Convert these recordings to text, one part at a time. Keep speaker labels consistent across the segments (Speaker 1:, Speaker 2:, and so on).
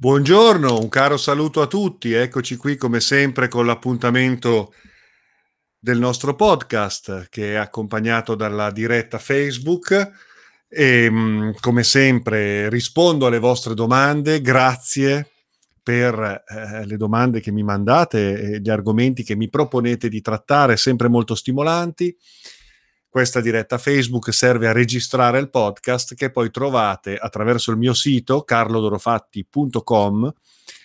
Speaker 1: Buongiorno, un caro saluto a tutti. Eccoci qui come sempre con l'appuntamento del nostro podcast che è accompagnato dalla diretta Facebook e mm, come sempre rispondo alle vostre domande. Grazie per eh, le domande che mi mandate e gli argomenti che mi proponete di trattare, sempre molto stimolanti. Questa diretta Facebook serve a registrare il podcast che poi trovate attraverso il mio sito carlodorofatti.com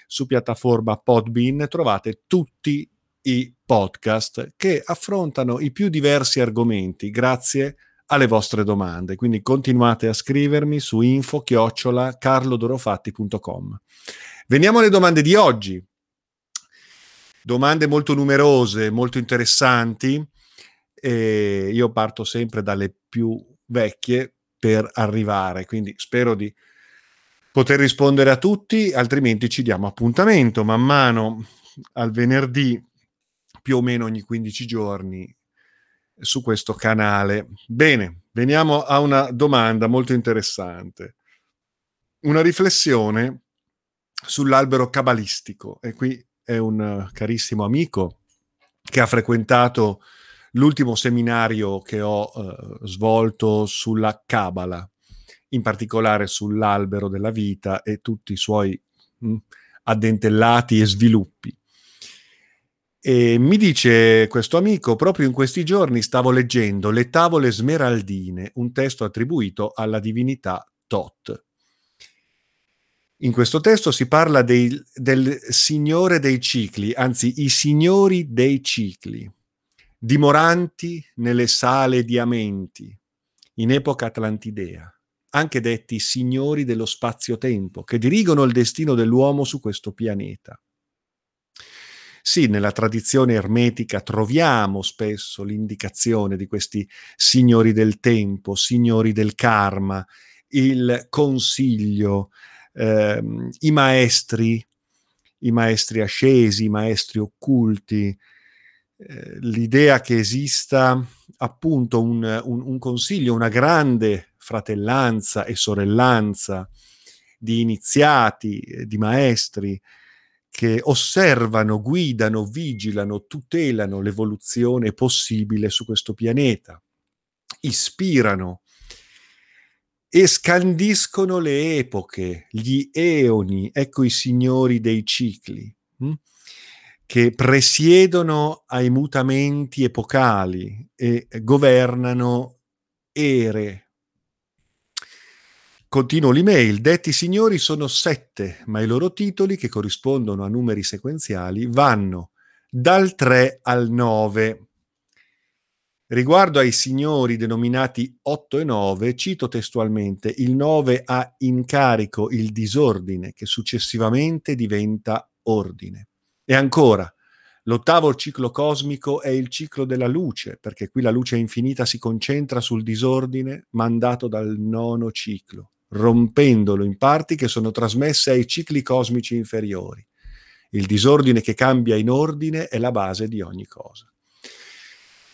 Speaker 1: su piattaforma Podbean trovate tutti i podcast che affrontano i più diversi argomenti grazie alle vostre domande. Quindi continuate a scrivermi su info carlodorofatti.com. Veniamo alle domande di oggi. Domande molto numerose, molto interessanti e io parto sempre dalle più vecchie per arrivare, quindi spero di poter rispondere a tutti, altrimenti ci diamo appuntamento man mano al venerdì, più o meno ogni 15 giorni, su questo canale. Bene, veniamo a una domanda molto interessante. Una riflessione sull'albero cabalistico. E qui è un carissimo amico che ha frequentato l'ultimo seminario che ho eh, svolto sulla Cabala, in particolare sull'albero della vita e tutti i suoi mh, mm, addentellati e sviluppi. E mi dice questo amico, proprio in questi giorni stavo leggendo Le tavole smeraldine, un testo attribuito alla divinità Tot. In questo testo si parla dei, del Signore dei cicli, anzi i signori dei cicli dimoranti nelle sale di Amenti, in epoca atlantidea, anche detti signori dello spazio-tempo, che dirigono il destino dell'uomo su questo pianeta. Sì, nella tradizione ermetica troviamo spesso l'indicazione di questi signori del tempo, signori del karma, il consiglio, ehm, i maestri, i maestri ascesi, i maestri occulti, eh, l'idea che esista appunto un, un, un, consiglio, una grande fratellanza e sorellanza di iniziati, eh, di maestri che osservano, guidano, vigilano, tutelano l'evoluzione possibile su questo pianeta, ispirano e scandiscono le epoche, gli eoni, ecco i signori dei cicli. Hm? Che presiedono ai mutamenti epocali e governano ere. Continuo l'email. Detti signori sono sette, ma i loro titoli, che corrispondono a numeri sequenziali, vanno dal 3 al 9. Riguardo ai signori denominati 8 e 9, cito testualmente, il 9 ha in carico il disordine che successivamente diventa ordine. E ancora, l'ottavo ciclo cosmico è il ciclo della luce, perché qui la luce infinita si concentra sul disordine mandato dal nono ciclo, rompendolo in parti che sono trasmesse ai cicli cosmici inferiori. Il disordine che cambia in ordine è la base di ogni cosa.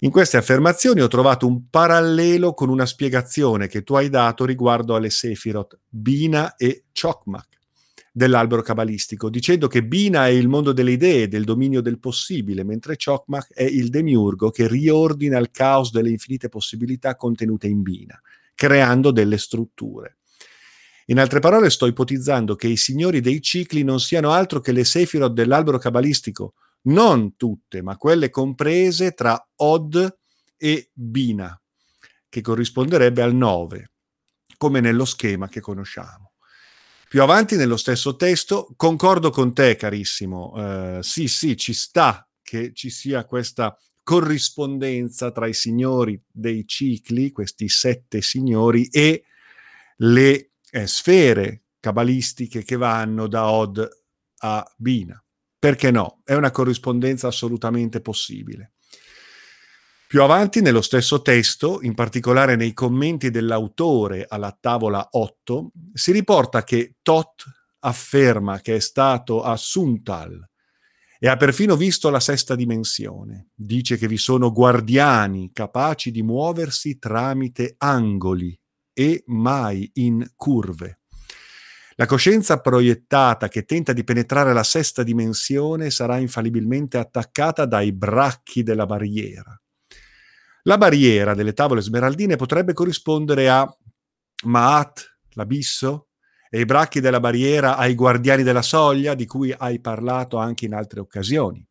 Speaker 1: In queste affermazioni ho trovato un parallelo con una spiegazione che tu hai dato riguardo alle Sefirot Bina e Chokmak dell'albero cabalistico, dicendo che Bina è il mondo delle idee, del dominio del possibile, mentre Chokmah è il demiurgo che riordina il caos delle infinite possibilità contenute in Bina, creando delle strutture. In altre parole, sto ipotizzando che i signori dei cicli non siano altro che le sefirot dell'albero cabalistico, non tutte, ma quelle comprese tra Od e Bina, che corrisponderebbe al 9, come nello schema che conosciamo. Più avanti nello stesso testo, concordo con te, carissimo, eh, sì, sì, ci sta che ci sia questa corrispondenza tra i signori dei cicli, questi sette signori, e le eh, sfere cabalistiche che vanno da Od a Bina. Perché no? È una corrispondenza assolutamente possibile. Più avanti nello stesso testo, in particolare nei commenti dell'autore alla tavola 8, si riporta che Tot afferma che è stato a Suntal e ha perfino visto la sesta dimensione. Dice che vi sono guardiani capaci di muoversi tramite angoli e mai in curve. La coscienza proiettata che tenta di penetrare la sesta dimensione sarà infallibilmente attaccata dai bracchi della barriera. La barriera delle tavole smeraldine potrebbe corrispondere a Maat, l'abisso, e i bracchi della barriera ai guardiani della soglia, di cui hai parlato anche in altre occasioni.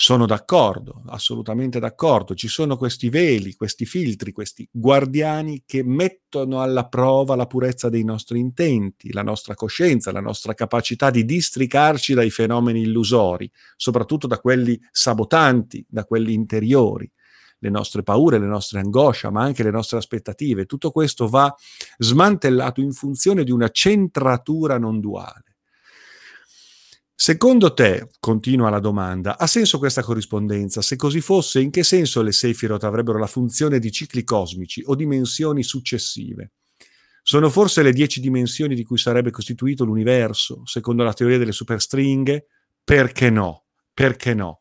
Speaker 1: Sono d'accordo, assolutamente d'accordo. Ci sono questi veli, questi filtri, questi guardiani che mettono alla prova la purezza dei nostri intenti, la nostra coscienza, la nostra capacità di districarci dai fenomeni illusori, soprattutto da quelli sabotanti, da quelli interiori le nostre paure, le nostre angosce, ma anche le nostre aspettative. Tutto questo va smantellato in funzione di una centratura non duale. Secondo te, continua la domanda, ha senso questa corrispondenza? Se così fosse, in che senso le Sefirot avrebbero la funzione di cicli cosmici o dimensioni successive? Sono forse le dieci dimensioni di cui sarebbe costituito l'universo, secondo la teoria delle superstringhe? Perché no? Perché no?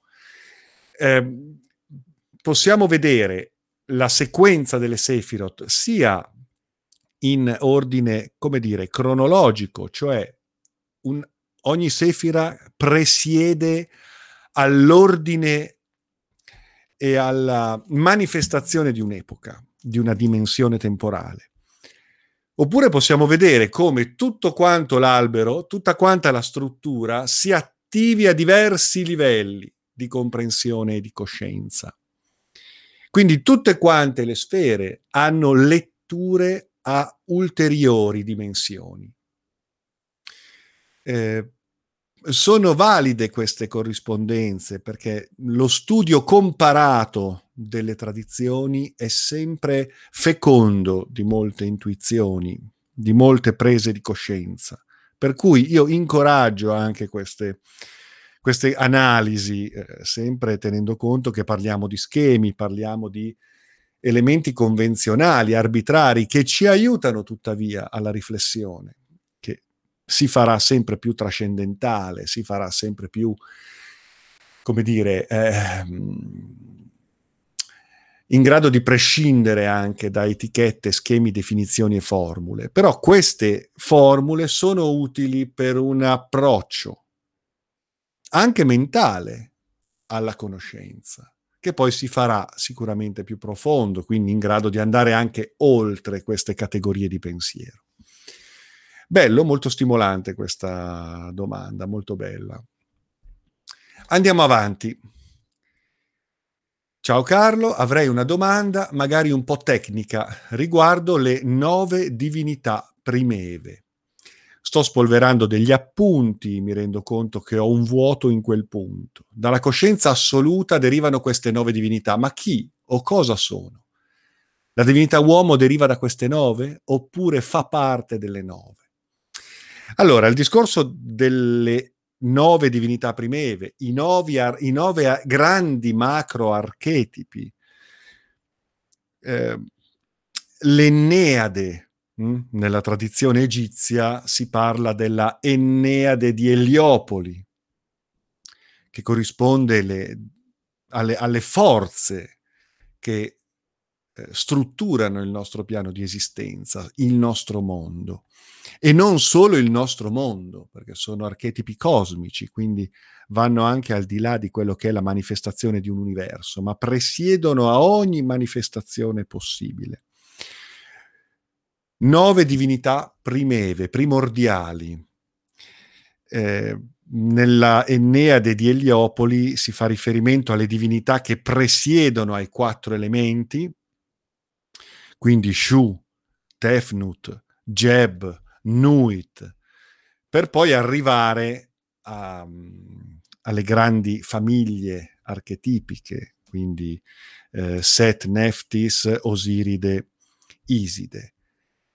Speaker 1: Eh, possiamo vedere la sequenza delle Sefirot sia in ordine, come dire, cronologico, cioè un, ogni Sefira presiede all'ordine e alla manifestazione di un'epoca, di una dimensione temporale. Oppure possiamo vedere come tutto quanto l'albero, tutta quanta la struttura si attivi a diversi livelli di comprensione e di coscienza. Quindi tutte quante le sfere hanno letture a ulteriori dimensioni. Eh, sono valide queste corrispondenze perché lo studio comparato delle tradizioni è sempre fecondo di molte intuizioni, di molte prese di coscienza. Per cui io incoraggio anche queste, queste analisi, eh, sempre tenendo conto che parliamo di schemi, parliamo di elementi convenzionali, arbitrari, che ci aiutano tuttavia alla riflessione, che si farà sempre più trascendentale, si farà sempre più, come dire, eh, in grado di prescindere anche da etichette, schemi, definizioni e formule. Però queste formule sono utili per un approccio anche mentale alla conoscenza, che poi si farà sicuramente più profondo, quindi in grado di andare anche oltre queste categorie di pensiero. Bello, molto stimolante questa domanda, molto bella. Andiamo avanti. Ciao Carlo, avrei una domanda, magari un po' tecnica, riguardo le nove divinità primeve sto spolverando degli appunti, mi rendo conto che ho un vuoto in quel punto. Dalla coscienza assoluta derivano queste nove divinità, ma chi o cosa sono? La divinità uomo deriva da queste nove oppure fa parte delle nove? Allora, il discorso delle nove divinità primeve, i, novi, i nove grandi macro archetipi, eh, l'Enneade? Nella tradizione egizia si parla della Enneade di Eliopoli, che corrisponde le, alle, alle, forze che eh, strutturano il nostro piano di esistenza, il nostro mondo. E non solo il nostro mondo, perché sono archetipi cosmici, quindi vanno anche al di là di quello che è la manifestazione di un universo, ma presiedono a ogni manifestazione possibile nove divinità primeve, primordiali. Eh, nella Enneade di Eliopoli si fa riferimento alle divinità che presiedono ai quattro elementi, quindi Shu, Tefnut, Jeb, Nuit, per poi arrivare a, alle grandi famiglie archetipiche, quindi eh, Set, Neftis, Osiride, Iside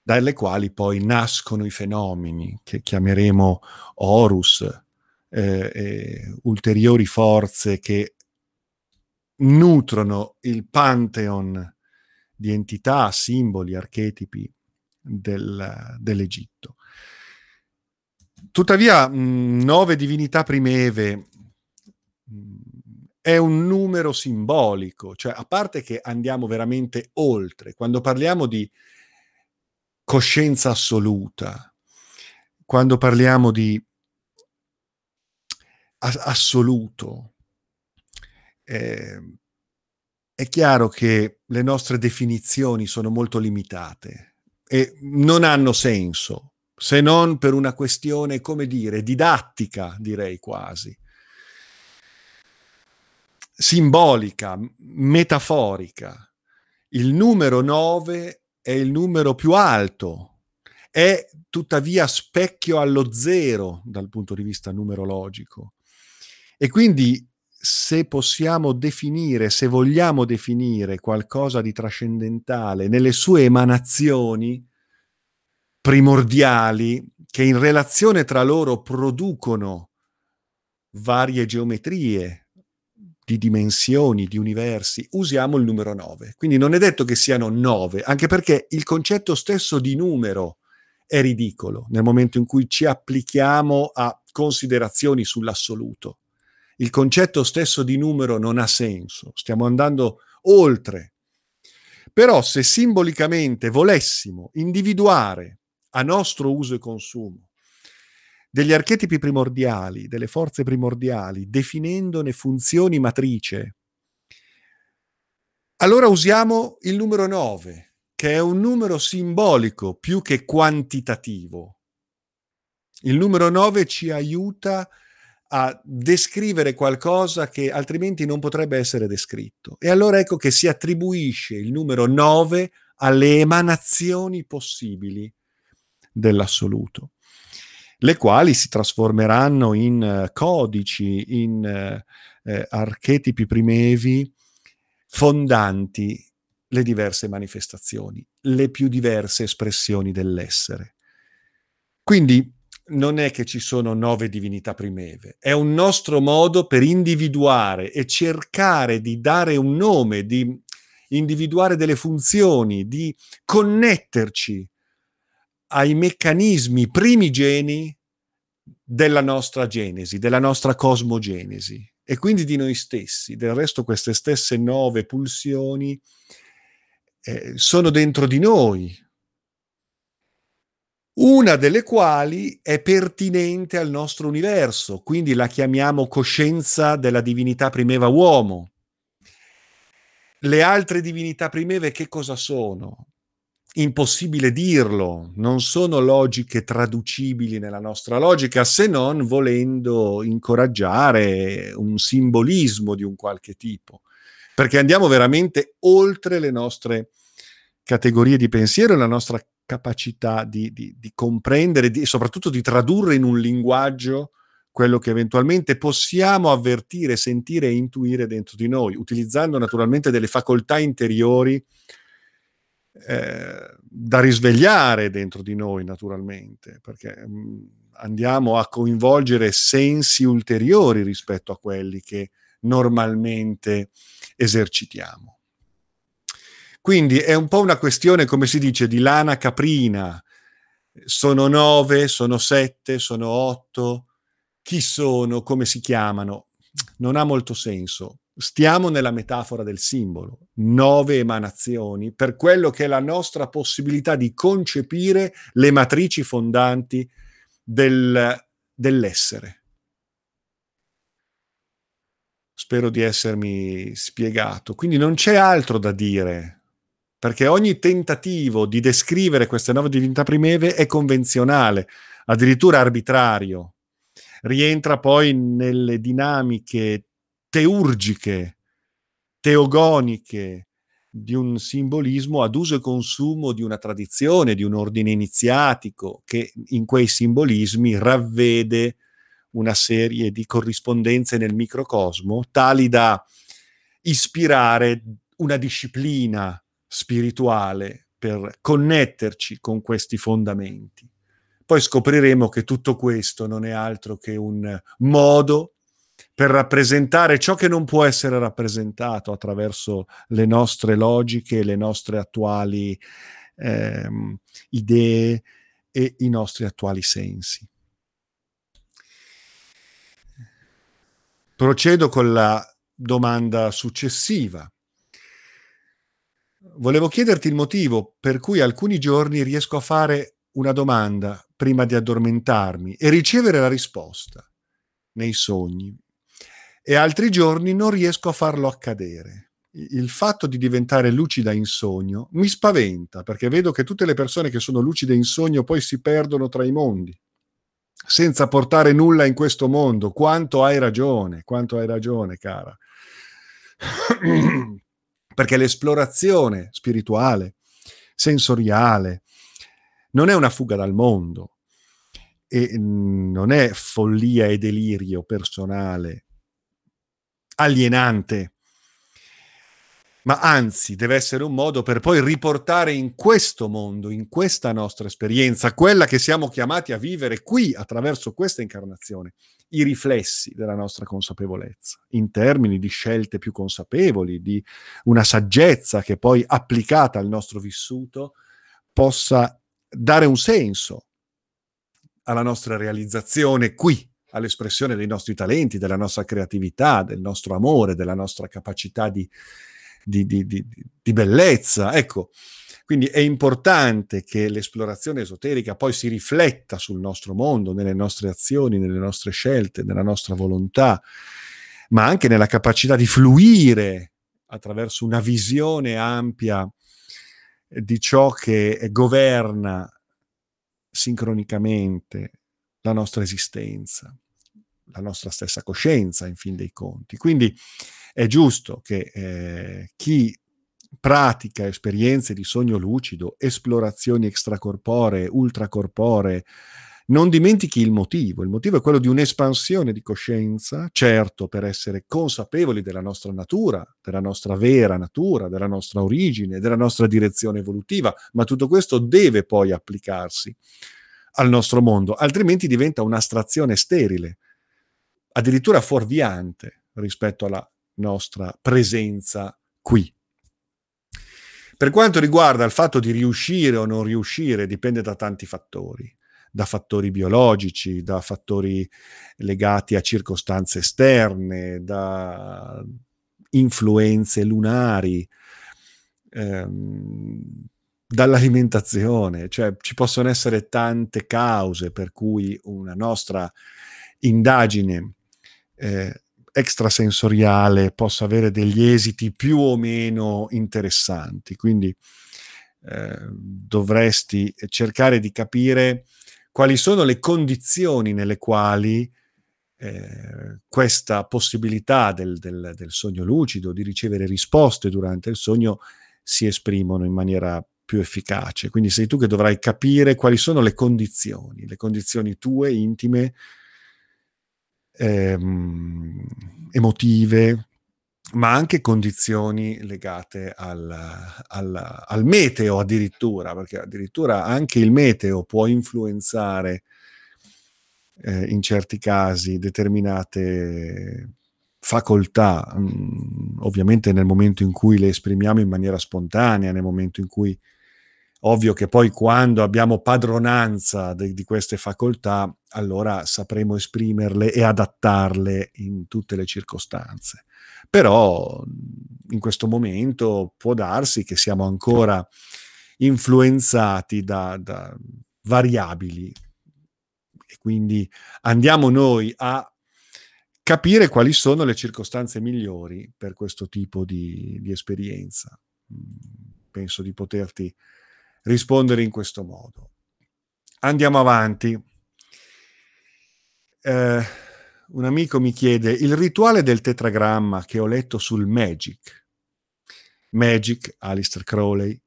Speaker 1: dalle quali poi nascono i fenomeni che chiameremo Horus eh, e ulteriori forze che nutrono il pantheon di entità, simboli, archetipi del, dell'Egitto. Tuttavia, mh, nove divinità primeve mh, è un numero simbolico, cioè a parte che andiamo veramente oltre, quando parliamo di coscienza assoluta. quando parliamo di assoluto, eh, è chiaro che le nostre definizioni sono molto limitate e non hanno senso, se non per una questione, come dire, didattica, direi quasi, simbolica, metaforica. Il numero 9 è il numero più alto, è tuttavia specchio allo zero dal punto di vista numerologico. E quindi se possiamo definire, se vogliamo definire qualcosa di trascendentale nelle sue emanazioni primordiali che in relazione tra loro producono varie geometrie di dimensioni, di universi, usiamo il numero 9. Quindi non è detto che siano 9, anche perché il concetto stesso di numero è ridicolo nel momento in cui ci applichiamo a considerazioni sull'assoluto il concetto stesso di numero non ha senso, stiamo andando oltre. Però se simbolicamente volessimo individuare a nostro uso e consumo degli archetipi primordiali, delle forze primordiali, definendone funzioni matrice, allora usiamo il numero 9, che è un numero simbolico più che quantitativo. Il numero 9 ci aiuta a descrivere qualcosa che altrimenti non potrebbe essere descritto. E allora ecco che si attribuisce il numero 9 alle emanazioni possibili dell'assoluto, le quali si trasformeranno in uh, codici, in uh, eh, archetipi primevi fondanti le diverse manifestazioni, le più diverse espressioni dell'essere. Quindi non è che ci sono nove divinità primeve, è un nostro modo per individuare e cercare di dare un nome, di individuare delle funzioni, di connetterci ai meccanismi primigeni della nostra genesi, della nostra cosmogenesi e quindi di noi stessi. Del resto queste stesse nove pulsioni eh, sono dentro di noi, una delle quali è pertinente al nostro universo, quindi la chiamiamo coscienza della divinità primeva uomo. Le altre divinità primeve che cosa sono? Impossibile dirlo, non sono logiche traducibili nella nostra logica, se non volendo incoraggiare un simbolismo di un qualche tipo, perché andiamo veramente oltre le nostre categorie di pensiero e la nostra capacità di, di, di comprendere e soprattutto di tradurre in un linguaggio quello che eventualmente possiamo avvertire, sentire e intuire dentro di noi, utilizzando naturalmente delle facoltà interiori eh, da risvegliare dentro di noi, naturalmente, perché mh, mm, andiamo a coinvolgere sensi ulteriori rispetto a quelli che normalmente esercitiamo. Quindi è un po' una questione, come si dice, di lana caprina. Sono nove, sono sette, sono otto. Chi sono? Come si chiamano? Non ha molto senso. Stiamo nella metafora del simbolo, nove emanazioni, per quello che è la nostra possibilità di concepire le matrici fondanti del, dell'essere. Spero di essermi spiegato. Quindi non c'è altro da dire perché ogni tentativo di descrivere queste nove divinità primeve è convenzionale, addirittura arbitrario. Rientra poi nelle dinamiche teurgiche, teogoniche di un simbolismo ad uso e consumo di una tradizione, di un ordine iniziatico che in quei simbolismi ravvede una serie di corrispondenze nel microcosmo tali da ispirare una disciplina spirituale per connetterci con questi fondamenti. Poi scopriremo che tutto questo non è altro che un modo per rappresentare ciò che non può essere rappresentato attraverso le nostre logiche, le nostre attuali ehm, idee e i nostri attuali sensi. Procedo con la domanda successiva volevo chiederti il motivo per cui alcuni giorni riesco a fare una domanda, prima di addormentarmi e ricevere la risposta nei sogni. E altri giorni non riesco a farlo accadere. Il fatto di diventare lucida in sogno mi spaventa perché vedo che tutte le persone che sono lucide in sogno poi si perdono tra i mondi senza portare nulla in questo mondo. Quanto hai ragione, quanto hai ragione, cara. Perché l'esplorazione spirituale, sensoriale, non è una fuga dal mondo e non è follia e delirio personale alienante. Ma anzi deve essere un modo per poi riportare in questo mondo, in questa nostra esperienza, quella che siamo chiamati a vivere qui attraverso questa incarnazione, i riflessi della nostra consapevolezza, in termini di scelte più consapevoli, di una saggezza che poi applicata al nostro vissuto possa dare un senso alla nostra realizzazione qui, all'espressione dei nostri talenti, della nostra creatività, del nostro amore, della nostra capacità di di, di, di, bellezza. Ecco, quindi è importante che l'esplorazione esoterica poi si rifletta sul nostro mondo, nelle nostre azioni, nelle nostre scelte, nella nostra volontà, ma anche nella capacità di fluire attraverso una visione ampia di ciò che governa sincronicamente la nostra esistenza, la nostra stessa coscienza, in fin dei conti. Quindi è giusto che eh, chi pratica esperienze di sogno lucido, esplorazioni extracorporee, ultracorporee, non dimentichi il motivo. Il motivo è quello di un'espansione di coscienza, certo per essere consapevoli della nostra natura, della nostra vera natura, della nostra origine, della nostra direzione evolutiva, ma tutto questo deve poi applicarsi al nostro mondo, altrimenti diventa un'astrazione sterile, addirittura fuorviante rispetto alla nostra presenza qui. Per quanto riguarda il fatto di riuscire o non riuscire, dipende da tanti fattori, da fattori biologici, da fattori legati a circostanze esterne, da influenze lunari, ehm, dall'alimentazione, cioè ci possono essere tante cause per cui una nostra indagine eh, extrasensoriale possa avere degli esiti più o meno interessanti. Quindi eh, dovresti cercare di capire quali sono le condizioni nelle quali eh, questa possibilità del, del, del, sogno lucido, di ricevere risposte durante il sogno, si esprimono in maniera più efficace. Quindi sei tu che dovrai capire quali sono le condizioni, le condizioni tue, intime, ehm, emotive, ma anche condizioni legate al, al, al, meteo addirittura, perché addirittura anche il meteo può influenzare eh, in certi casi determinate facoltà, mh, mm, ovviamente nel momento in cui le esprimiamo in maniera spontanea, nel momento in cui Ovvio che poi quando abbiamo padronanza de, di queste facoltà, allora sapremo esprimerle e adattarle in tutte le circostanze. Però in questo momento può darsi che siamo ancora influenzati da, da variabili e quindi andiamo noi a capire quali sono le circostanze migliori per questo tipo di, di esperienza. Penso di poterti rispondere in questo modo. Andiamo avanti. Eh, un amico mi chiede il rituale del tetragramma che ho letto sul Magic. Magic, Alistair Crowley,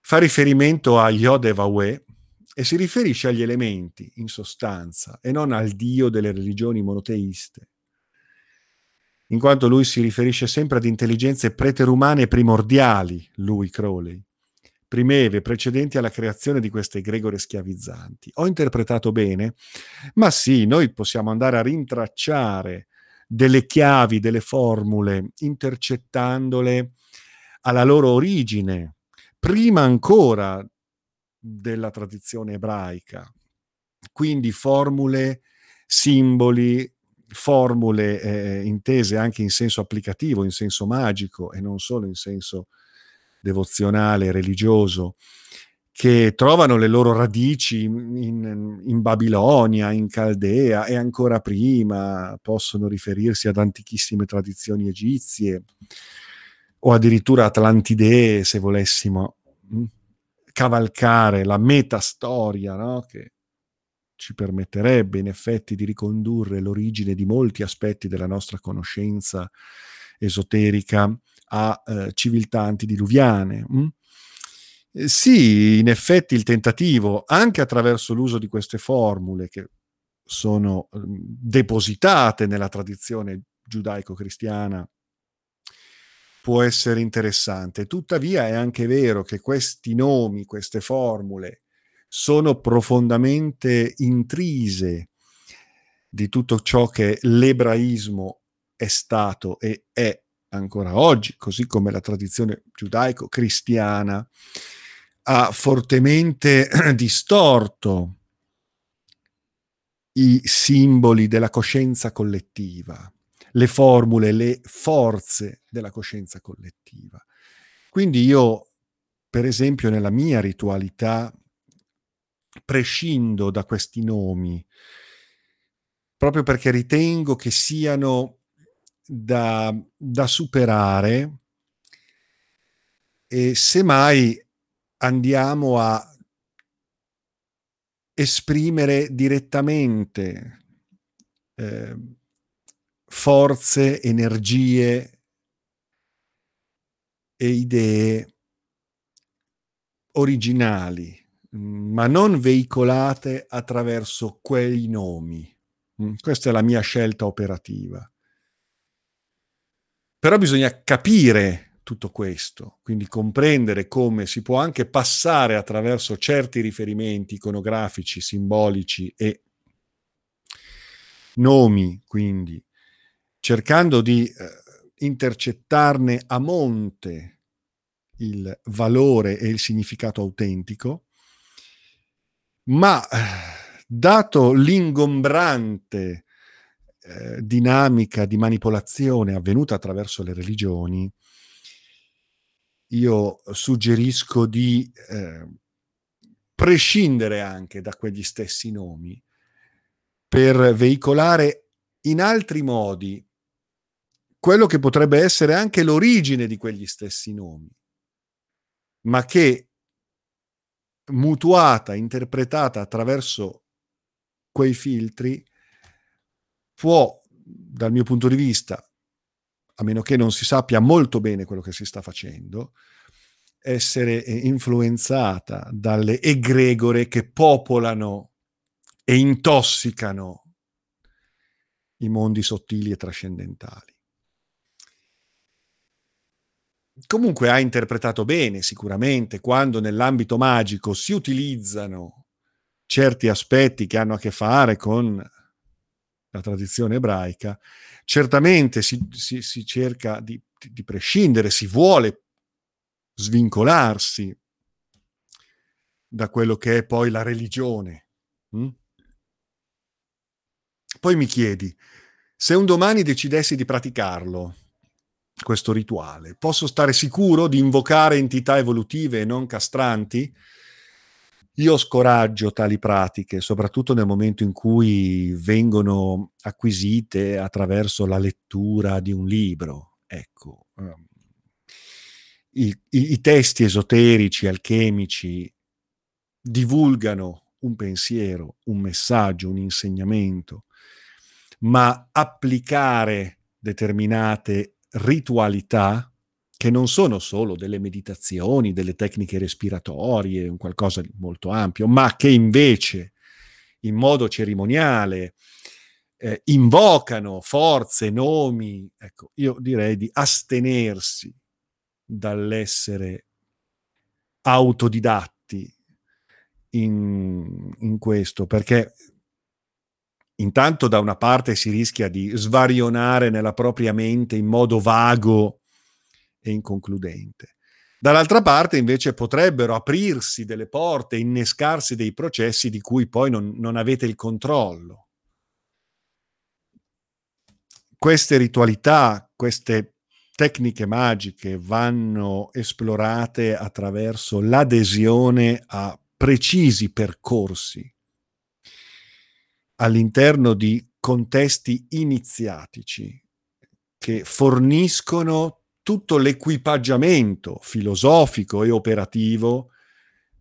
Speaker 1: fa riferimento a Yod-Evawe e si riferisce agli elementi, in sostanza, e non al dio delle religioni monoteiste, in quanto lui si riferisce sempre ad intelligenze preterumane primordiali, lui Crowley, primeve, precedenti alla creazione di queste egregore schiavizzanti. Ho interpretato bene? Ma sì, noi possiamo andare a rintracciare delle chiavi, delle formule, intercettandole alla loro origine, prima ancora della tradizione ebraica. Quindi formule, simboli, formule eh, intese anche in senso applicativo, in senso magico e non solo in senso devozionale, religioso, che trovano le loro radici in, in, Babilonia, in Caldea e ancora prima possono riferirsi ad antichissime tradizioni egizie o addirittura atlantidee, se volessimo mm, cavalcare la metastoria no? che ci permetterebbe in effetti di ricondurre l'origine di molti aspetti della nostra conoscenza esoterica a eh, civiltà antidiluviane. Mm? Eh, sì, in effetti il tentativo, anche attraverso l'uso di queste formule che sono eh, depositate nella tradizione giudaico-cristiana, può essere interessante. Tuttavia è anche vero che questi nomi, queste formule, sono profondamente intrise di tutto ciò che l'ebraismo è stato e è ancora oggi, così come la tradizione giudaico-cristiana ha fortemente distorto i simboli della coscienza collettiva, le formule, le forze della coscienza collettiva. Quindi io, per esempio, nella mia ritualità prescindo da questi nomi, proprio perché ritengo che siano da, da superare e semmai andiamo a esprimere direttamente eh, forze, energie e idee originali ma non veicolate attraverso quei nomi. Mm, questa è la mia scelta operativa. Però bisogna capire tutto questo, quindi comprendere come si può anche passare attraverso certi riferimenti iconografici, simbolici e nomi, quindi cercando di eh, intercettarne a monte il valore e il significato autentico, ma dato l'ingombrante eh, dinamica di manipolazione avvenuta attraverso le religioni, io suggerisco di eh, prescindere anche da quegli stessi nomi per veicolare in altri modi quello che potrebbe essere anche l'origine di quegli stessi nomi, ma che mutuata, interpretata attraverso quei filtri, può, dal mio punto di vista, a meno che non si sappia molto bene quello che si sta facendo, essere eh, influenzata dalle egregore che popolano e intossicano i mondi sottili e trascendentali. Comunque ha interpretato bene sicuramente quando nell'ambito magico si utilizzano certi aspetti che hanno a che fare con la tradizione ebraica, certamente si, si, si cerca di, di, prescindere, si vuole svincolarsi da quello che è poi la religione. Mm? Poi mi chiedi, se un domani decidessi di praticarlo, questo rituale? Posso stare sicuro di invocare entità evolutive e non castranti? Io scoraggio tali pratiche, soprattutto nel momento in cui vengono acquisite attraverso la lettura di un libro. Ecco, um, i, i, i testi esoterici, alchemici divulgano un pensiero, un messaggio, un insegnamento, ma applicare determinate ritualità che non sono solo delle meditazioni, delle tecniche respiratorie, un qualcosa di molto ampio, ma che invece in modo cerimoniale eh, invocano forze, nomi, ecco, io direi di astenersi dall'essere autodidatti in, in questo, perché intanto da una parte si rischia di svarionare nella propria mente in modo vago e inconcludente. Dall'altra parte invece potrebbero aprirsi delle porte, innescarsi dei processi di cui poi non, non avete il controllo. Queste ritualità, queste tecniche magiche vanno esplorate attraverso l'adesione a precisi percorsi all'interno di contesti iniziatici che forniscono tutto l'equipaggiamento filosofico e operativo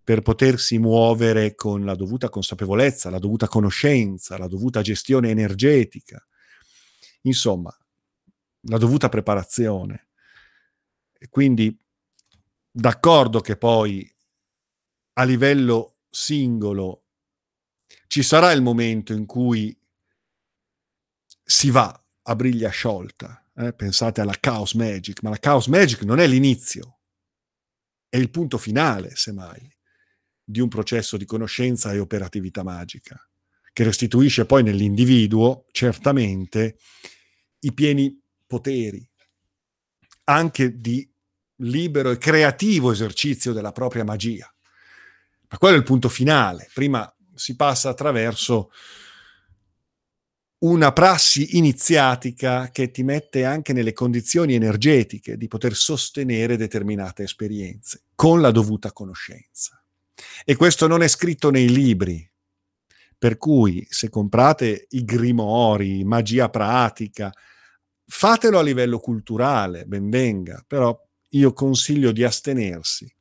Speaker 1: per potersi muovere con la dovuta consapevolezza, la dovuta conoscenza, la dovuta gestione energetica, insomma, la dovuta preparazione. E quindi d'accordo che poi a livello singolo ci sarà il momento in cui si va a briglia sciolta. Eh? Pensate alla Chaos Magic, ma la Chaos Magic non è l'inizio, è il punto finale, semmai di un processo di conoscenza e operatività magica, che restituisce poi nell'individuo certamente i pieni poteri, anche di libero e creativo esercizio della propria magia. Ma quello è il punto finale. Prima si passa attraverso una prassi iniziatica che ti mette anche nelle condizioni energetiche di poter sostenere determinate esperienze con la dovuta conoscenza. E questo non è scritto nei libri. Per cui se comprate i grimori, magia pratica, fatelo a livello culturale, ben venga, però io consiglio di astenersi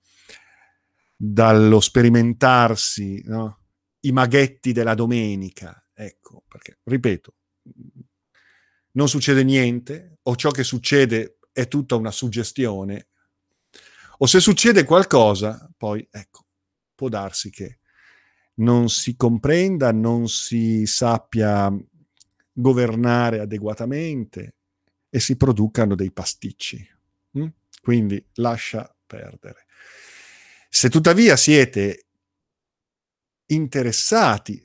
Speaker 1: dallo sperimentarsi no? i maghetti della domenica, ecco, perché, ripeto, non succede niente, o ciò che succede è tutta una suggestione, o se succede qualcosa, poi, ecco, può darsi che non si comprenda, non si sappia governare adeguatamente e si producano dei pasticci. Mm? Quindi lascia perdere. Se tuttavia siete interessati,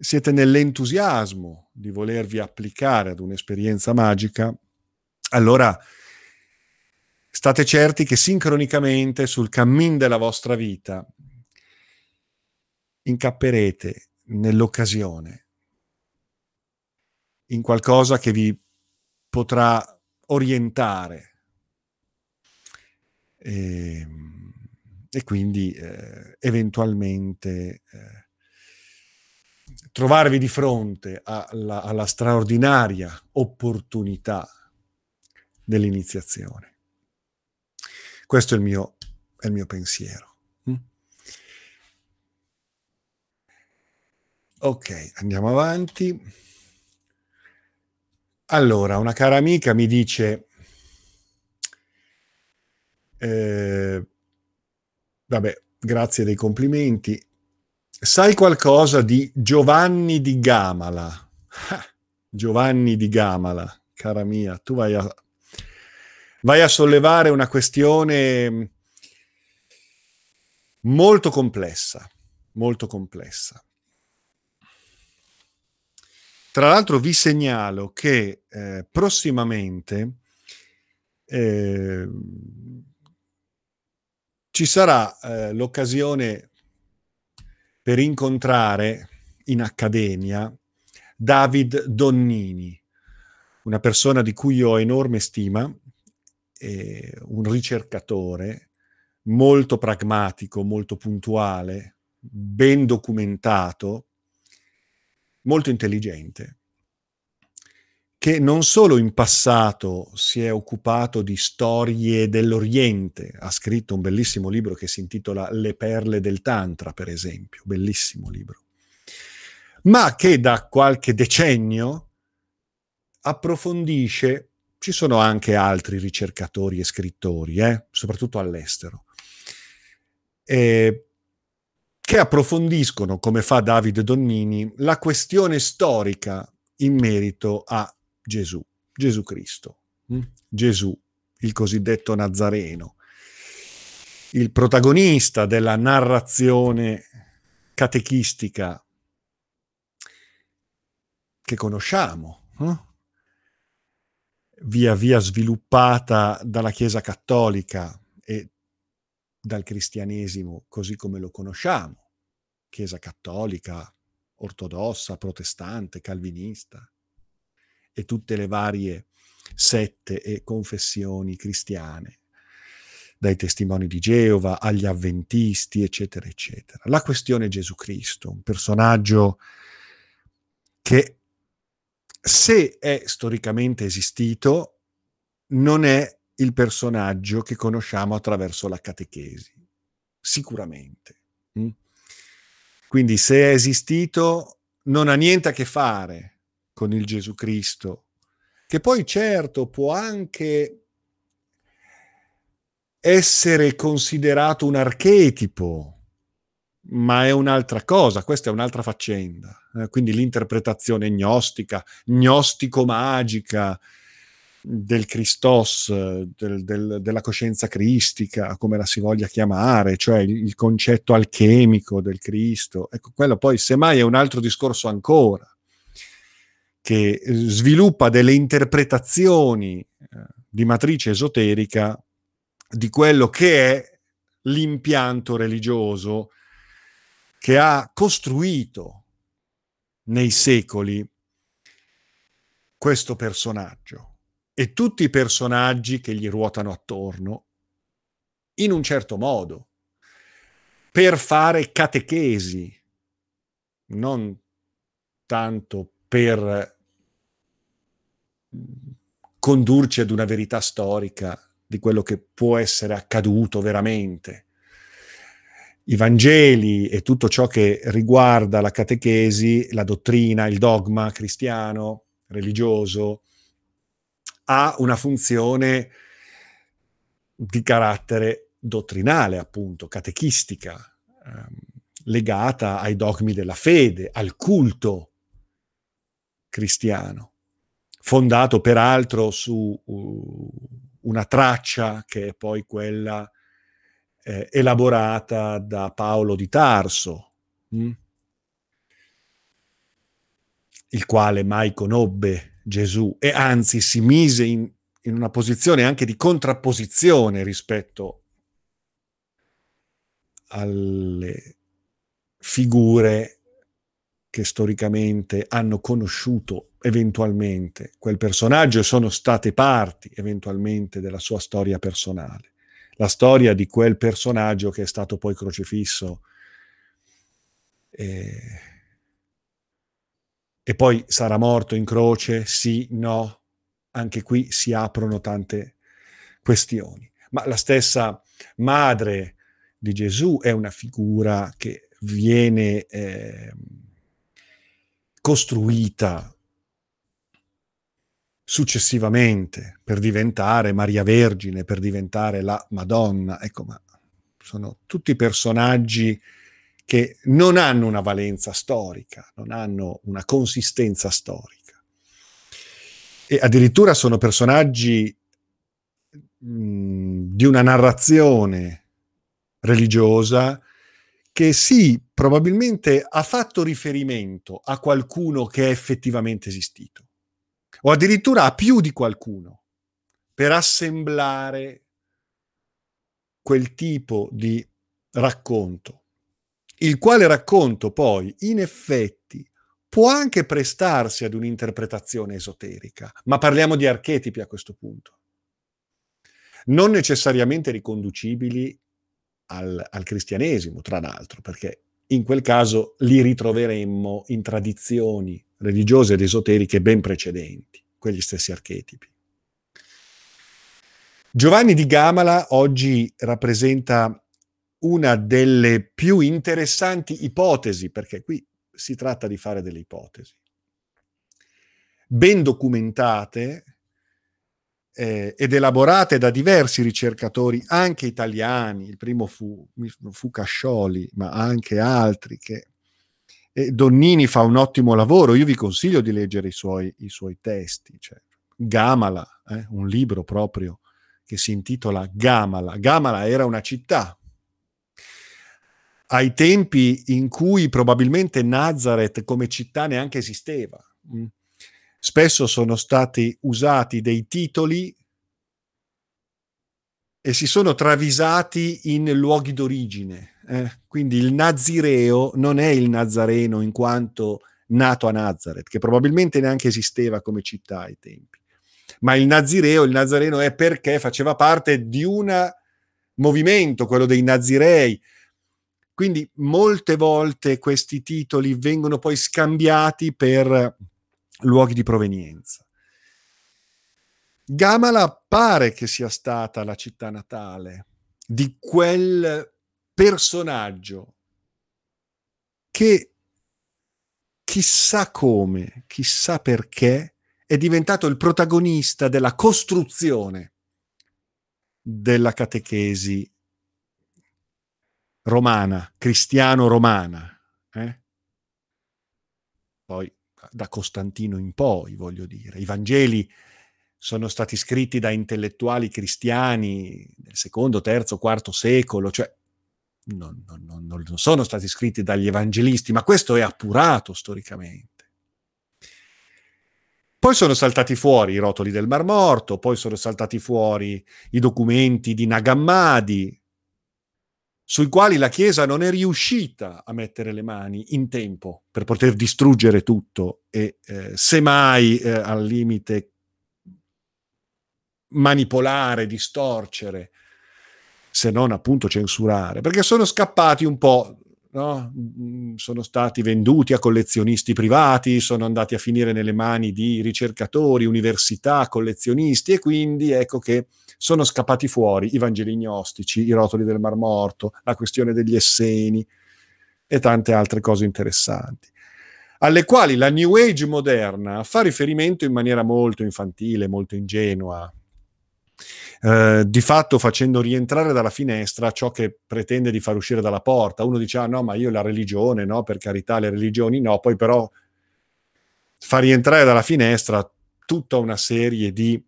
Speaker 1: siete nell'entusiasmo di volervi applicare ad un'esperienza magica, allora state certi che sincronicamente sul cammin della vostra vita incapperete nell'occasione, in qualcosa che vi potrà orientare. E, ehm, e quindi eh, eventualmente eh, trovarvi di fronte alla, alla straordinaria opportunità dell'iniziazione. Questo è il mio, è il mio pensiero. Mm? Ok, andiamo avanti. Allora, una cara amica mi dice, eh, vabbè, grazie dei complimenti, sai qualcosa di Giovanni di Gamala? Giovanni di Gamala, cara mia, tu vai a vai a sollevare una questione molto complessa, molto complessa. Tra l'altro vi segnalo che eh, prossimamente eh, ci sarà eh, l'occasione per incontrare in accademia David Donnini, una persona di cui ho enorme stima, eh, un ricercatore molto pragmatico, molto puntuale, ben documentato, molto intelligente, che non solo in passato si è occupato di storie dell'Oriente, ha scritto un bellissimo libro che si intitola Le perle del Tantra, per esempio, bellissimo libro, ma che da qualche decennio approfondisce ci sono anche altri ricercatori e scrittori, eh, soprattutto all'estero, eh, che approfondiscono, come fa Davide Donnini, la questione storica in merito a Gesù, Gesù Cristo, hm? Gesù, il cosiddetto Nazareno, il protagonista della narrazione catechistica che conosciamo. Eh? via via sviluppata dalla Chiesa cattolica e dal cristianesimo così come lo conosciamo, Chiesa cattolica, ortodossa, protestante, calvinista, e tutte le varie sette e confessioni cristiane, dai testimoni di Geova agli avventisti, eccetera, eccetera. La questione Gesù Cristo, un personaggio che se è storicamente esistito, non è il personaggio che conosciamo attraverso la catechesi, sicuramente. Mm? Quindi se è esistito, non ha niente a che fare con il Gesù Cristo, che poi certo può anche essere considerato un archetipo, ma è un'altra cosa, questa è un'altra faccenda. Eh? Quindi l'interpretazione gnostica, gnostico-magica del Christos, del, del, della coscienza cristica, come la si voglia chiamare, cioè il, concetto alchemico del Cristo, ecco, quello poi semmai è un altro discorso ancora che eh, sviluppa delle interpretazioni eh, di matrice esoterica di quello che è l'impianto religioso che ha costruito nei secoli questo personaggio. E tutti i personaggi che gli ruotano attorno in un certo modo per fare catechesi, non tanto per condurci ad una verità storica di quello che può essere accaduto veramente. I Vangeli e tutto ciò che riguarda la catechesi, la dottrina, il dogma cristiano, religioso, ha una funzione di carattere dottrinale, appunto, catechistica, ehm, legata ai dogmi della fede, al culto cristiano, fondato peraltro su una traccia che è poi quella eh, elaborata da Paolo di Tarso, mh? Hm? il quale mai conobbe Gesù e anzi si mise in, in una posizione anche di contrapposizione rispetto alle figure che storicamente hanno conosciuto eventualmente quel personaggio e sono state parti eventualmente della sua storia personale. La storia di quel personaggio che è stato poi crocifisso e, e poi sarà morto in croce, sì, no, anche qui si aprono tante questioni. Ma la stessa madre di Gesù è una figura che viene... Eh, costruita successivamente per diventare Maria Vergine, per diventare la Madonna. Ecco, ma sono tutti personaggi che non hanno una valenza storica, non hanno una consistenza storica. E addirittura sono personaggi mh, di una narrazione religiosa che sì, probabilmente ha fatto riferimento a qualcuno che è effettivamente esistito, o addirittura a più di qualcuno, per assemblare quel tipo di racconto, il quale racconto poi, in effetti, può anche prestarsi ad un'interpretazione esoterica, ma parliamo di archetipi a questo punto, non necessariamente riconducibili al, al cristianesimo, tra l'altro, perché in quel caso li ritroveremmo in tradizioni religiose ed esoteriche ben precedenti, quegli stessi archetipi. Giovanni di Gamala oggi rappresenta una delle più interessanti ipotesi, perché qui si tratta di fare delle ipotesi, ben documentate eh, ed elaborate da diversi ricercatori, anche italiani, il primo fu, fu Cascioli, ma anche altri, che eh, Donnini fa un ottimo lavoro, io vi consiglio di leggere i suoi, i suoi testi, cioè, Gamala, eh, un libro proprio che si intitola Gamala. Gamala era una città, ai tempi in cui probabilmente Nazareth come città neanche esisteva. Spesso sono stati usati dei titoli e si sono travisati in luoghi d'origine. Eh? Quindi il nazireo non è il nazareno in quanto nato a Nazareth, che probabilmente neanche esisteva come città ai tempi. Ma il Nazireo, il Nazareno è perché faceva parte di un movimento, quello dei Nazirei. Quindi molte volte questi titoli vengono poi scambiati per luoghi di provenienza. Gamala pare che sia stata la città natale di quel personaggio che chissà come, chissà perché, è diventato il protagonista della costruzione della catechesi romana, cristiano-romana. Eh? Poi da Costantino in poi, voglio dire. I Vangeli sono stati scritti da intellettuali cristiani nel secondo, terzo, quarto secolo, cioè non, non, non, sono stati scritti dagli evangelisti, ma questo è appurato storicamente. Poi sono saltati fuori i rotoli del Mar Morto, poi sono saltati fuori i documenti di Nagammadi, sui quali la Chiesa non è riuscita a mettere le mani in tempo per poter distruggere tutto e eh, semmai eh, al limite manipolare, distorcere, se non appunto censurare, perché sono scappati un po', no? Mm, sono stati venduti a collezionisti privati, sono andati a finire nelle mani di ricercatori, università, collezionisti e quindi ecco che sono scappati fuori i Vangeli gnostici, i rotoli del Mar Morto, la questione degli Esseni e tante altre cose interessanti alle quali la New Age moderna fa riferimento in maniera molto infantile, molto ingenua, eh, di fatto facendo rientrare dalla finestra ciò che pretende di far uscire dalla porta. Uno dice, ah no, ma io la religione, no, per carità, le religioni no, poi però fa rientrare dalla finestra tutta una serie di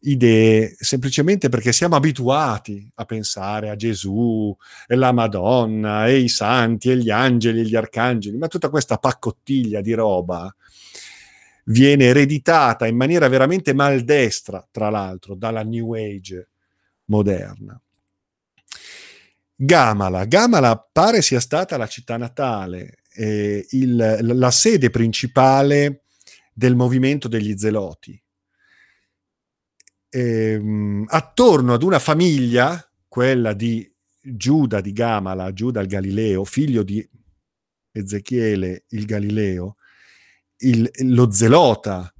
Speaker 1: idee semplicemente perché siamo abituati a pensare a Gesù e la Madonna e i santi e gli angeli e gli arcangeli, ma tutta questa paccottiglia di roba viene ereditata in maniera veramente maldestra, tra l'altro, dalla New Age moderna. Gamala. Gamala pare sia stata la città natale, eh, il, la sede principale del movimento degli Zeloti. Ehm, attorno ad una famiglia, quella di Giuda di Gamala, Giuda il Galileo, figlio di Ezechiele il Galileo, il, lo zelota,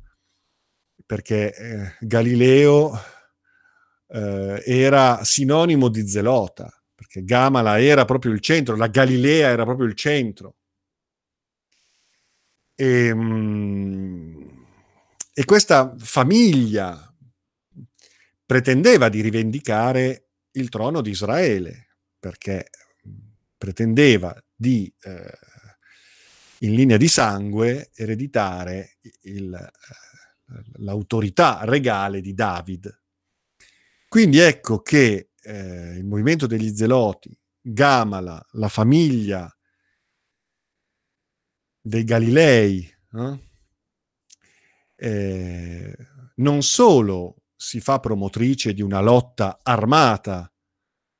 Speaker 1: perché eh, Galileo eh, era sinonimo di zelota, perché Gamala era proprio il centro, la Galilea era proprio il centro. E, ehm, e questa famiglia pretendeva di rivendicare il trono di Israele, perché pretendeva di eh, in linea di sangue ereditare il, eh, l'autorità regale di David. Quindi ecco che eh, il movimento degli Zeloti, Gamala, la famiglia dei Galilei, eh, eh, non solo si fa promotrice di una lotta armata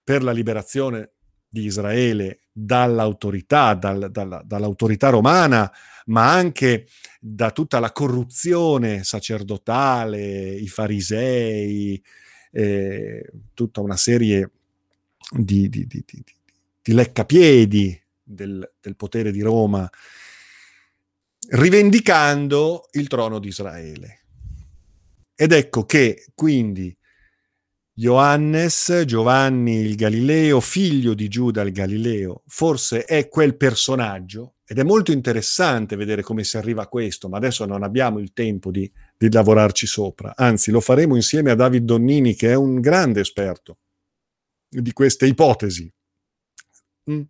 Speaker 1: per la liberazione di Israele dall'autorità, dal, dalla, dall'autorità romana, ma anche da tutta la corruzione sacerdotale, i farisei, eh, tutta una serie di, di, di, di leccapiedi del, del potere di Roma, rivendicando il trono di Israele. Ed ecco che quindi Johannes, Giovanni il Galileo, figlio di Giuda il Galileo, forse è quel personaggio, ed è molto interessante vedere come si arriva a questo, ma adesso non abbiamo il tempo di, di lavorarci sopra, anzi lo faremo insieme a David Donnini, che è un grande esperto di queste ipotesi. Mm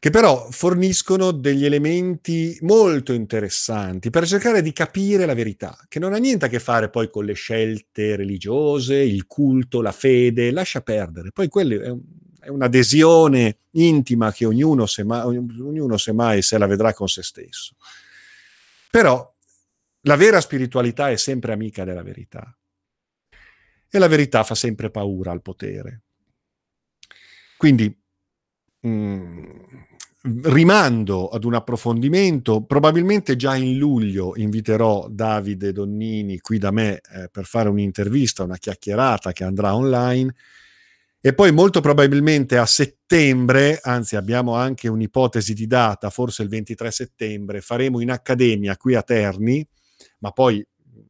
Speaker 1: che però forniscono degli elementi molto interessanti per cercare di capire la verità, che non ha niente a che fare poi con le scelte religiose, il culto, la fede, lascia perdere. Poi quello è, un, è un'adesione intima che ognuno, semmai, ognuno semmai se la vedrà con se stesso. Però la vera spiritualità è sempre amica della verità. E la verità fa sempre paura al potere. Quindi mm, rimando ad un approfondimento, probabilmente già in luglio inviterò Davide Donnini qui da me eh, per fare un'intervista, una chiacchierata che andrà online. E poi molto probabilmente a settembre, anzi abbiamo anche un'ipotesi di data, forse il 23 settembre, faremo in accademia qui a Terni, ma poi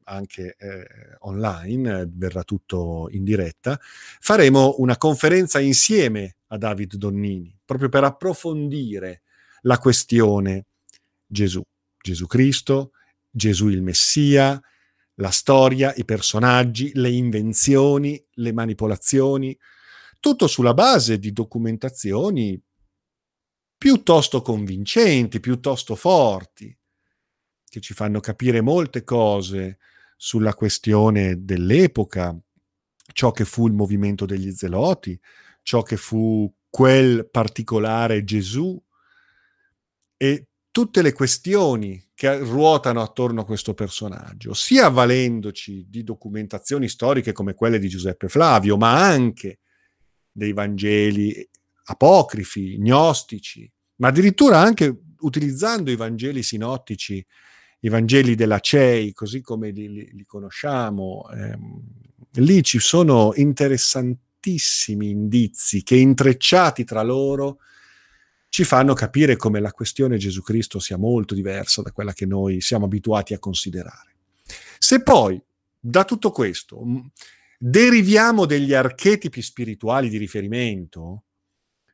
Speaker 1: anche eh, online, eh, verrà tutto in diretta, faremo una conferenza insieme a David Donnini, proprio per approfondire la questione Gesù, Gesù Cristo, Gesù il Messia, la storia, i personaggi, le invenzioni, le manipolazioni, tutto sulla base di documentazioni piuttosto convincenti, piuttosto forti, che ci fanno capire molte cose sulla questione dell'epoca, ciò che fu il movimento degli Zeloti, ciò che fu quel particolare Gesù e tutte le questioni che ruotano attorno a questo personaggio, sia avvalendoci di documentazioni storiche come quelle di Giuseppe Flavio, ma anche dei Vangeli apocrifi, gnostici, ma addirittura anche utilizzando i Vangeli sinottici i Vangeli della CEI, così come li, li, li conosciamo, ehm, lì ci sono interessantissimi indizi che intrecciati tra loro ci fanno capire come la questione Gesù Cristo sia molto diversa da quella che noi siamo abituati a considerare. Se poi da tutto questo mm, deriviamo degli archetipi spirituali di riferimento,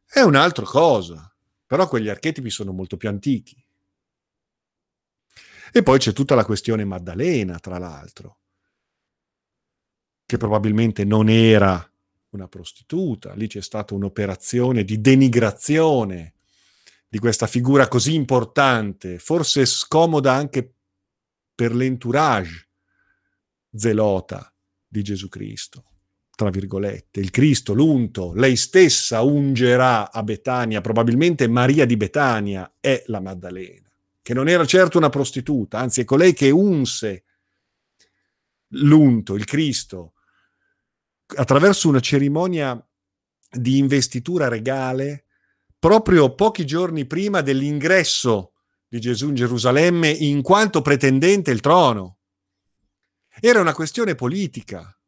Speaker 1: è un'altra cosa, però quegli archetipi sono molto più antichi. E poi c'è tutta la questione Maddalena, tra l'altro, che probabilmente non era una prostituta, lì c'è stata un'operazione di denigrazione di questa figura così importante, forse scomoda anche per l'entourage zelota di Gesù Cristo, tra virgolette. Il Cristo, l'unto, lei stessa ungerà a Betania, probabilmente Maria di Betania è la Maddalena che non era certo una prostituta, anzi è colei che unse l'unto, il Cristo, attraverso una cerimonia di investitura regale, proprio pochi giorni prima dell'ingresso di Gesù in Gerusalemme in quanto pretendente il trono. Era una questione politica,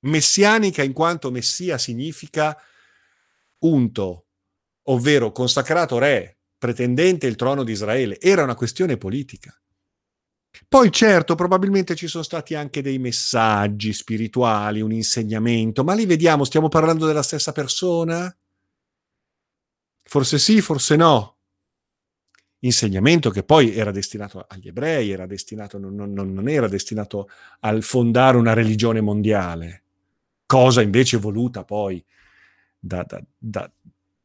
Speaker 1: messianica in quanto messia significa unto, ovvero consacrato re, pretendente il trono di Israele, era una questione politica. Poi certo, probabilmente ci sono stati anche dei messaggi spirituali, un insegnamento, ma li vediamo, stiamo parlando della stessa persona? Forse sì, forse no. Insegnamento che poi era destinato agli ebrei, era destinato, non, non, non era destinato al fondare una religione mondiale, cosa invece voluta poi da, da, da,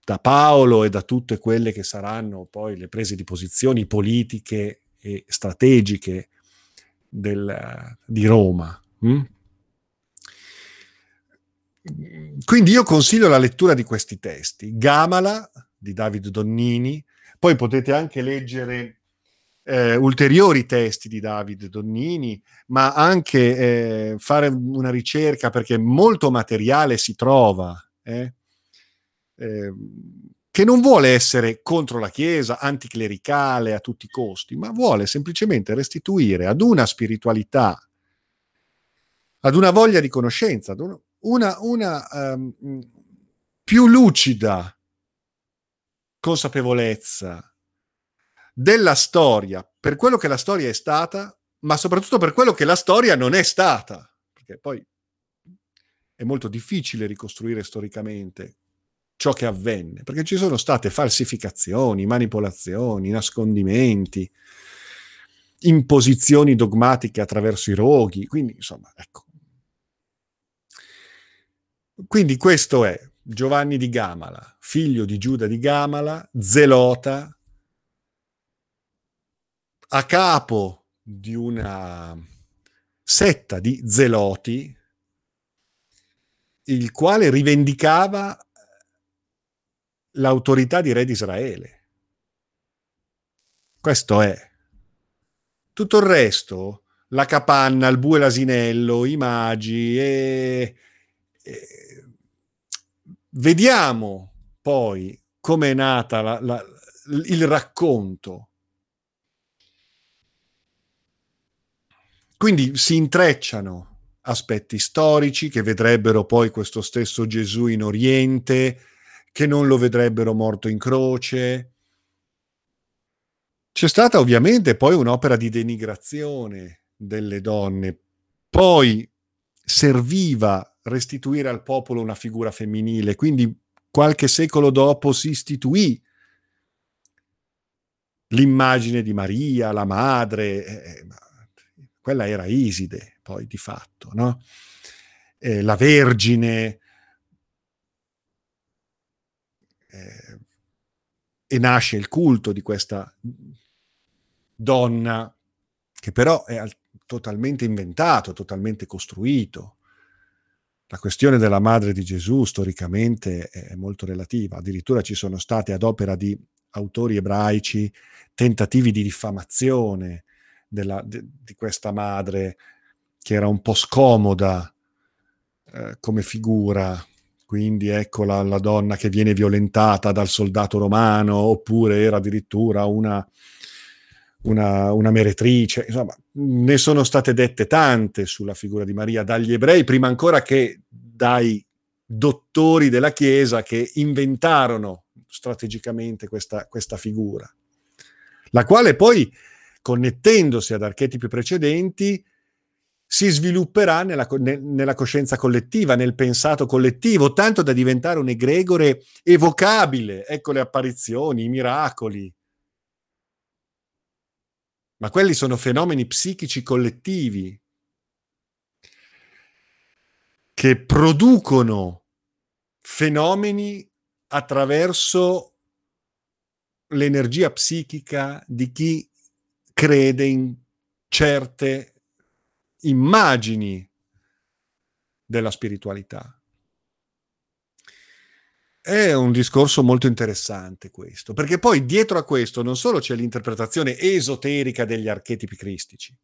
Speaker 1: da Paolo e da tutte quelle che saranno poi le prese di posizioni politiche e strategiche del, di Roma. Mm? Quindi io consiglio la lettura di questi testi. Gamala di David Donnini, poi potete anche leggere eh, ulteriori testi di David Donnini, ma anche eh, fare una ricerca perché molto materiale si trova. Eh? Ehm, che non vuole essere contro la Chiesa, anticlericale a tutti i costi, ma vuole semplicemente restituire ad una spiritualità, ad una voglia di conoscenza, ad una, una, una um, più lucida consapevolezza della storia, per quello che la storia è stata, ma soprattutto per quello che la storia non è stata, perché poi è molto difficile ricostruire storicamente ciò che avvenne, perché ci sono state falsificazioni, manipolazioni, nascondimenti, imposizioni dogmatiche attraverso i roghi, quindi insomma, ecco. Quindi questo è Giovanni di Gamala, figlio di Giuda di Gamala, zelota, a capo di una setta di zeloti, il quale rivendicava l'autorità di re di Israele. Questo è. Tutto il resto, la capanna, il bue l'asinello, i magi e, e vediamo poi come è nata la, la, il racconto. Quindi si intrecciano aspetti storici che vedrebbero poi questo stesso Gesù in Oriente, che non lo vedrebbero morto in croce. C'è stata ovviamente poi un'opera di denigrazione delle donne, poi serviva restituire al popolo una figura femminile, quindi qualche secolo dopo si istituì l'immagine di Maria, la madre, eh, eh quella era Iside, poi di fatto, no? Eh, la Vergine, eh, e nasce il culto di questa donna che però è al- totalmente inventato, totalmente costruito. La questione della madre di Gesù storicamente è molto relativa, addirittura ci sono state ad opera di autori ebraici tentativi di diffamazione della, di, di questa madre che era un po' scomoda eh, come figura, quindi ecco la, la, donna che viene violentata dal soldato romano, oppure era addirittura una, una, una, meretrice, insomma, ne sono state dette tante sulla figura di Maria dagli ebrei, prima ancora che dai dottori della Chiesa che inventarono strategicamente questa, questa figura, la quale poi, connettendosi ad archetipi precedenti, si svilupperà nella, nella, coscienza collettiva, nel pensato collettivo, tanto da diventare un egregore evocabile. Ecco le apparizioni, i miracoli. Ma quelli sono fenomeni psichici collettivi che producono fenomeni attraverso l'energia psichica di chi crede in certe immagini della spiritualità. È un discorso molto interessante questo, perché poi dietro a questo non solo c'è l'interpretazione esoterica degli archetipi cristici,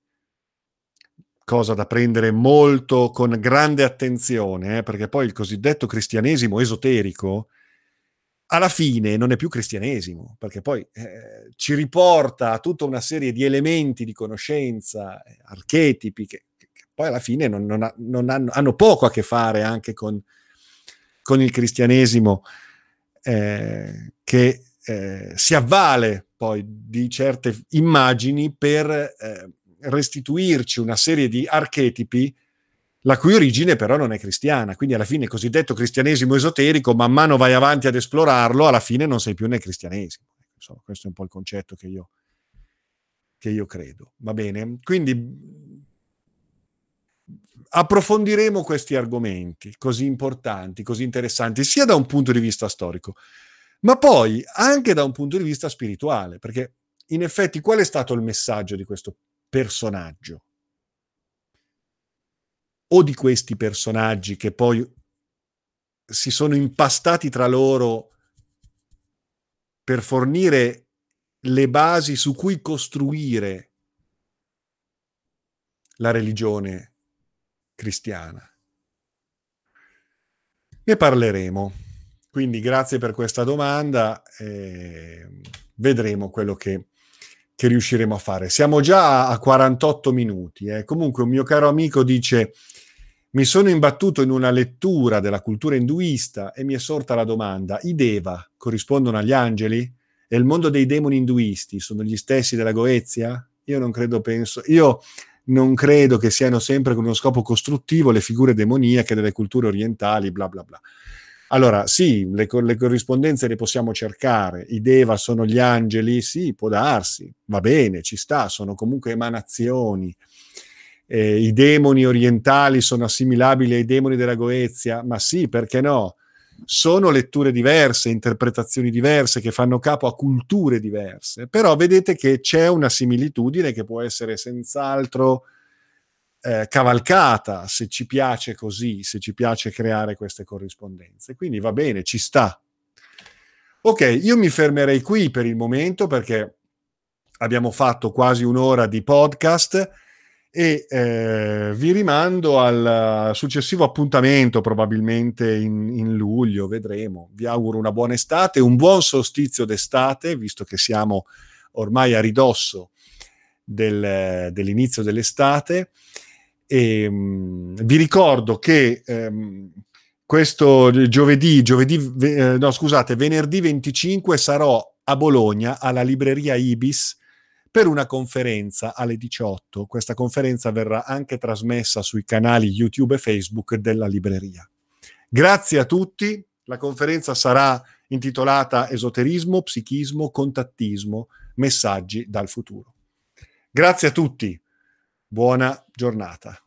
Speaker 1: cosa da prendere molto con grande attenzione, eh, perché poi il cosiddetto cristianesimo esoterico alla fine non è più cristianesimo, perché poi eh, ci riporta a tutta una serie di elementi di conoscenza, eh, archetipi, che, che, poi alla fine non, non, ha, non hanno, hanno, poco a che fare anche con, con il cristianesimo eh, che eh, si avvale poi di certe immagini per eh, restituirci una serie di archetipi la cui origine però non è cristiana. Quindi alla fine il cosiddetto cristianesimo esoterico, man mano vai avanti ad esplorarlo, alla fine non sei più nel cristianesimo. Insomma, questo è un po' il concetto che io, che io credo. Va bene? Quindi approfondiremo questi argomenti così importanti, così interessanti, sia da un punto di vista storico, ma poi anche da un punto di vista spirituale, perché in effetti qual è stato il messaggio di questo personaggio? O di questi personaggi che poi si sono impastati tra loro per fornire le basi su cui costruire la religione cristiana. Ne parleremo. Quindi grazie per questa domanda. Eh, vedremo quello che, che, riusciremo a fare. Siamo già a 48 minuti. Eh. Comunque un mio caro amico dice mi sono imbattuto in una lettura della cultura induista e mi è sorta la domanda: i Deva corrispondono agli angeli? E il mondo dei demoni induisti sono gli stessi della Goezia? Io non credo, penso. Io non credo che siano sempre con uno scopo costruttivo le figure demoniache delle culture orientali, bla bla bla. Allora, sì, le, le, corrispondenze le possiamo cercare. I Deva sono gli angeli? Sì, può darsi, va bene, ci sta, sono comunque emanazioni eh, i demoni orientali sono assimilabili ai demoni della Goezia, ma sì, perché no? Sono letture diverse, interpretazioni diverse che fanno capo a culture diverse, però vedete che c'è una similitudine che può essere senz'altro eh, cavalcata se ci piace così, se ci piace creare queste corrispondenze. Quindi va bene, ci sta. Ok, io mi fermerei qui per il momento perché abbiamo fatto quasi un'ora di podcast e eh, vi rimando al successivo appuntamento, probabilmente in, in, luglio, vedremo. Vi auguro una buona estate, un buon solstizio d'estate, visto che siamo ormai a ridosso del, dell'inizio dell'estate. E, um, vi ricordo che um, questo giovedì, giovedì eh, no scusate, venerdì 25 sarò a Bologna alla libreria Ibis per una conferenza alle 18. Questa conferenza verrà anche trasmessa sui canali YouTube e Facebook della libreria. Grazie a tutti, la conferenza sarà intitolata Esoterismo, Psichismo, Contattismo, Messaggi dal futuro. Grazie a tutti, buona giornata.